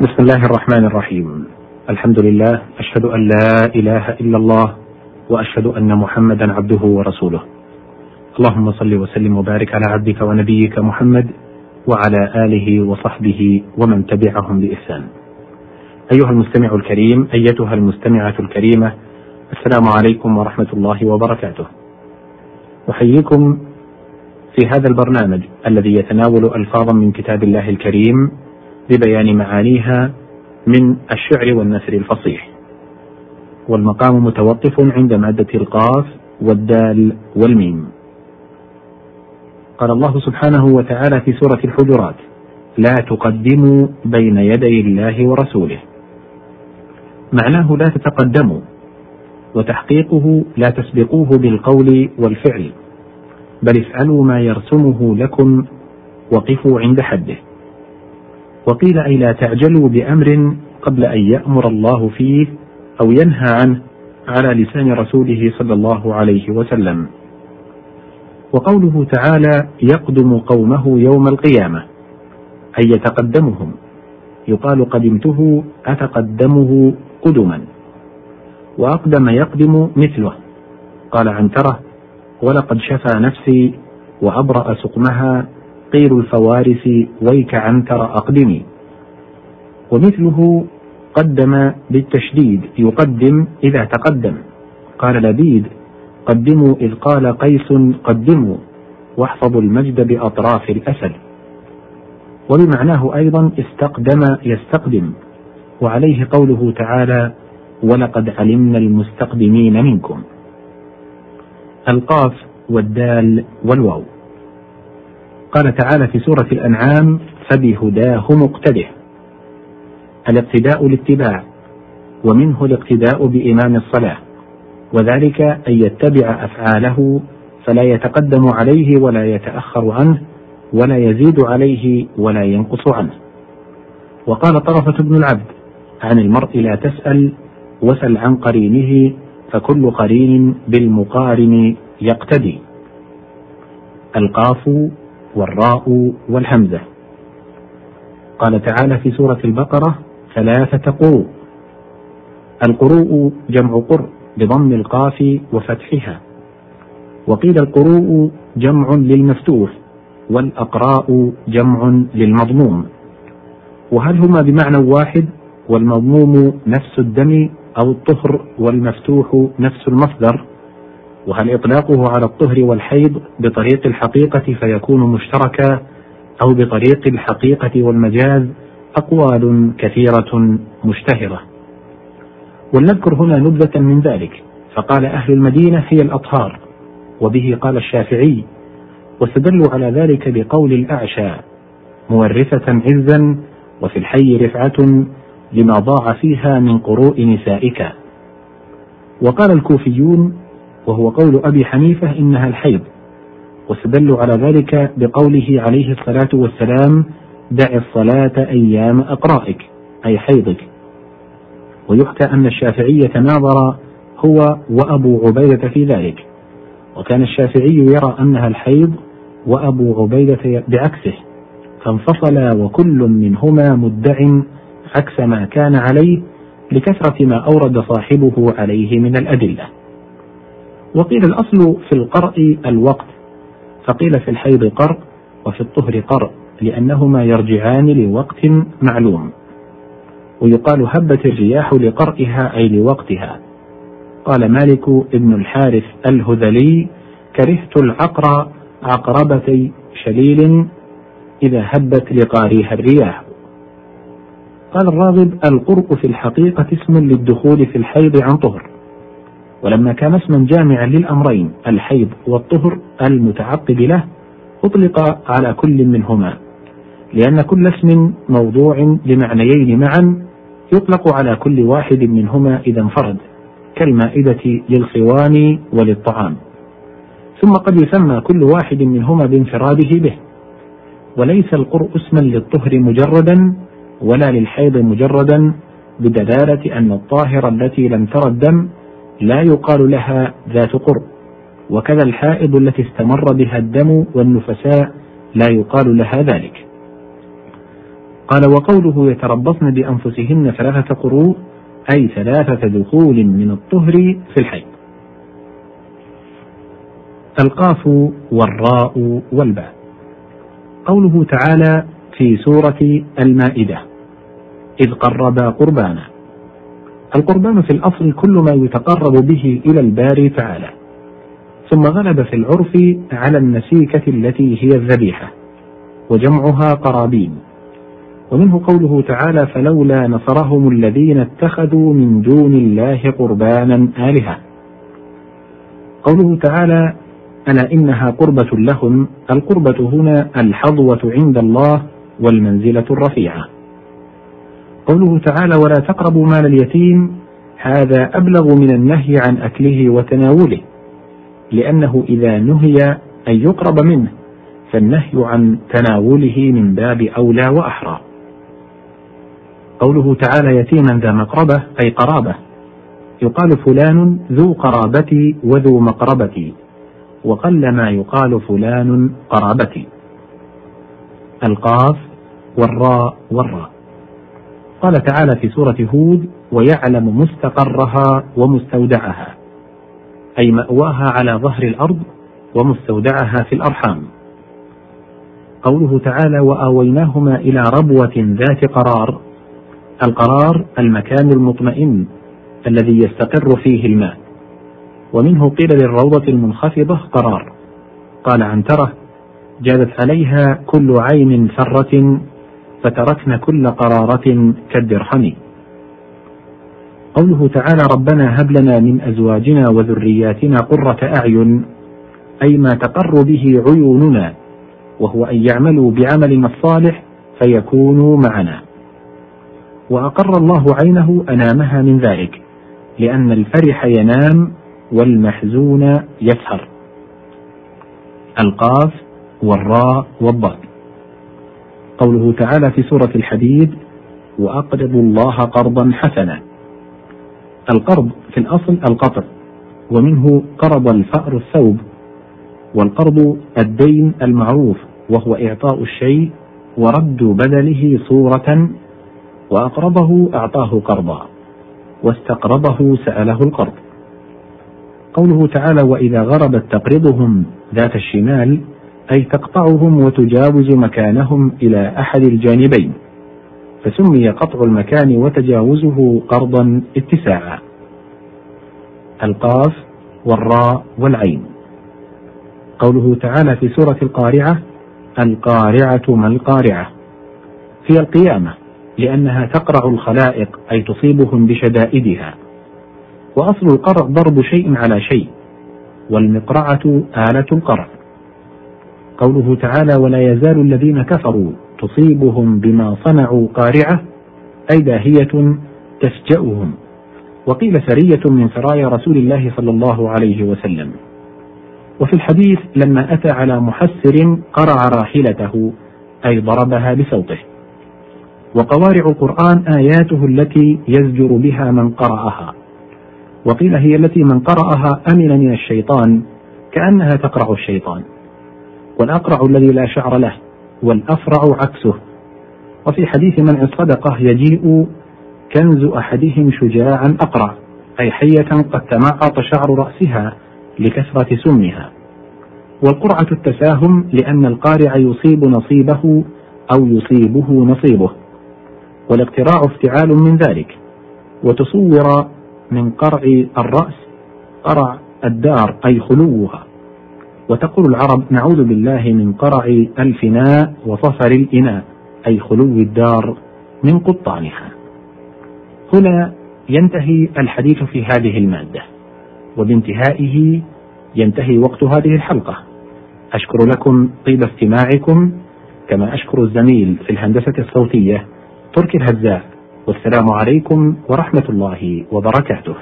بسم الله الرحمن الرحيم الحمد لله اشهد ان لا اله الا الله واشهد ان محمدا عبده ورسوله اللهم صل وسلم وبارك على عبدك ونبيك محمد وعلى اله وصحبه ومن تبعهم باحسان ايها المستمع الكريم ايتها المستمعه الكريمه السلام عليكم ورحمه الله وبركاته احييكم في هذا البرنامج الذي يتناول الفاظا من كتاب الله الكريم ببيان معانيها من الشعر والنثر الفصيح. والمقام متوقف عند مادة القاف والدال والميم. قال الله سبحانه وتعالى في سورة الحجرات لا تقدموا بين يدي الله ورسوله. معناه لا تتقدموا وتحقيقه لا تسبقوه بالقول والفعل بل افعلوا ما يرسمه لكم وقفوا عند حده. وقيل أي لا تعجلوا بأمر قبل أن يأمر الله فيه أو ينهى عنه على لسان رسوله صلى الله عليه وسلم. وقوله تعالى يقدم قومه يوم القيامة أي يتقدمهم يقال قدمته أتقدمه قدما وأقدم يقدم مثله قال عنترة ولقد شفى نفسي وأبرأ سقمها قيل الفوارس ويك عنتر أقدمي. ومثله قدم بالتشديد يقدم إذا تقدم. قال لبيد قدموا إذ قال قيس قدموا. واحفظوا المجد بأطراف الأسد. وبمعناه أيضا استقدم يستقدم. وعليه قوله تعالى ولقد علمنا المستقدمين منكم. القاف والدال والواو. قال تعالى في سورة الأنعام فبهداه مقتده. الاقتداء الاتباع ومنه الاقتداء بإمام الصلاة وذلك أن يتبع أفعاله فلا يتقدم عليه ولا يتأخر عنه ولا يزيد عليه ولا ينقص عنه. وقال طرفة بن العبد عن المرء لا تسأل وسل عن قرينه فكل قرين بالمقارن يقتدي. القاف والراء والهمزة. قال تعالى في سورة البقرة ثلاثة قروء. القروء جمع قر بضم القاف وفتحها. وقيل القروء جمع للمفتوح والأقراء جمع للمضموم. وهل هما بمعنى واحد والمضموم نفس الدم أو الطهر والمفتوح نفس المصدر؟ وهل إطلاقه على الطهر والحيض بطريق الحقيقة فيكون مشتركا أو بطريق الحقيقة والمجاز؟ أقوال كثيرة مشتهرة. ولنذكر هنا نبذة من ذلك. فقال أهل المدينة هي الأطهار. وبه قال الشافعي واستدلوا على ذلك بقول الأعشى مورثة عزا وفي الحي رفعة لما ضاع فيها من قروء نسائك. وقال الكوفيون وهو قول أبي حنيفة إنها الحيض. واستدلوا على ذلك بقوله عليه الصلاة والسلام دع الصلاة أيام أقرائك أي حيضك. ويحكى أن الشافعي تناظر هو وأبو عبيدة في ذلك. وكان الشافعي يرى أنها الحيض وأبو عبيدة بعكسه فانفصلا وكل منهما مدع عكس ما كان عليه لكثرة ما أورد صاحبه عليه من الأدلة. وقيل الأصل في القرء الوقت فقيل في الحيض قرء وفي الطهر قرء. لأنهما يرجعان لوقت معلوم. ويقال هبت الرياح لقرئها أي لوقتها. قال مالك ابن الحارث الهذلي كرهت العقر عقربتي شليل إذا هبت لقاريها الرياح. قال الراغب القرء في الحقيقة اسم للدخول في الحيض عن طهر. ولما كان اسما جامعا للأمرين الحيض والطهر المتعقب له أطلق على كل منهما. لأن كل اسم موضوع لمعنيين معا يطلق على كل واحد منهما إذا انفرد كالمائدة للخوان وللطعام. ثم قد يسمى كل واحد منهما بانفراده به وليس القرء اسما للطهر مجردا ولا للحيض مجردا بدلالة أن الطاهرة التي لم ترى الدم لا يقال لها ذات قرء وكذا الحائض التي استمر بها الدم والنفساء لا يقال لها ذلك. قال وقوله يتربصن بأنفسهن ثلاثة قروء أي ثلاثة دخول من الطهر في الحيض. القاف والراء والباء. قوله تعالى في سورة المائدة إذ قربا قربانا. القربان في الأصل كل ما يتقرب به إلى الباري تعالى. ثم غلب في العرف على النسيكة التي هي الذبيحة وجمعها قرابين. ومنه قوله تعالى فلولا نصرهم الذين اتخذوا من دون الله قربانا آلهة. قوله تعالى ألا إنها قربة لهم القربة هنا الحظوة عند الله والمنزلة الرفيعة. قوله تعالى ولا تقربوا مال اليتيم هذا أبلغ من النهي عن أكله وتناوله لأنه إذا نهي أن يقرب منه فالنهي عن تناوله من باب أولى وأحرى. قوله تعالى يتيما ذا مقربة أي قرابة. يقال فلان ذو قرابتي وذو مقربتي وقل ما يقال فلان قرابتي. القاف والراء والراء. قال تعالى في سورة هود ويعلم مستقرها ومستودعها أي مأواها على ظهر الأرض ومستودعها في الأرحام. قوله تعالى وآويناهما إلى ربوة ذات قرار. القرار المكان المطمئن الذي يستقر فيه الماء. ومنه قيل للروضة المنخفضة قرار. قال عنترة جادت عليها كل عين فرة فتركن كل قرارة كالدرهم. قوله تعالى ربنا هب لنا من أزواجنا وذرياتنا قرة أعين أي ما تقر به عيوننا وهو أن يعملوا بعملنا الصالح فيكونوا معنا. وأقر الله عينه أنامها من ذلك لأن الفرح ينام والمحزون يسهر. القاف والراء والضاد. قوله تعالى في سورة الحديد وأقرضوا الله قرضا حسنا. القرض في الأصل القطر ومنه قرض الفأر الثوب والقرض الدين المعروف وهو إعطاء الشيء ورد بدله صورة وأقرضه أعطاه قرضا واستقرضه سأله القرض. قوله تعالى وإذا غربت تقرضهم ذات الشمال أي تقطعهم وتجاوز مكانهم إلى أحد الجانبين فسمي قطع المكان وتجاوزه قرضا اتساعا. القاف والراء والعين. قوله تعالى في سورة القارعة القارعة ما القارعة. هي القيامة لأنها تقرع الخلائق أي تصيبهم بشدائدها. وأصل القرع ضرب شيء على شيء والمقرعة آلة القرع. قوله تعالى ولا يزال الذين كفروا تصيبهم بما صنعوا قارعة أي داهية تفجأهم. وقيل سرية من سرايا رسول الله صلى الله عليه وسلم. وفي الحديث لما أتى على محسر قرع راحلته أي ضربها بصوته. وقوارع القرآن آياته التي يزجر بها من قرأها. وقيل هي التي من قرأها أمن من الشيطان كأنها تقرع الشيطان. والأقرع الذي لا شعر له والأفرع عكسه. وفي حديث منع الصدقة يجيء كنز أحدهم شجاعا أقرع أي حية قد تمعط شعر رأسها لكثرة سمها. والقرعة التساهم لأن القارع يصيب نصيبه أو يصيبه نصيبه. والاقتراع افتعال من ذلك وتصور من قرع الرأس قرع الدار أي خلوها. وتقول العرب نعوذ بالله من قرع الفناء وصفر الإناء أي خلو الدار من قطانها. هنا ينتهي الحديث في هذه المادة وبانتهائه ينتهي وقت هذه الحلقة. أشكر لكم طيب استماعكم كما أشكر الزميل في الهندسة الصوتية تركي الهزاء والسلام عليكم ورحمة الله وبركاته.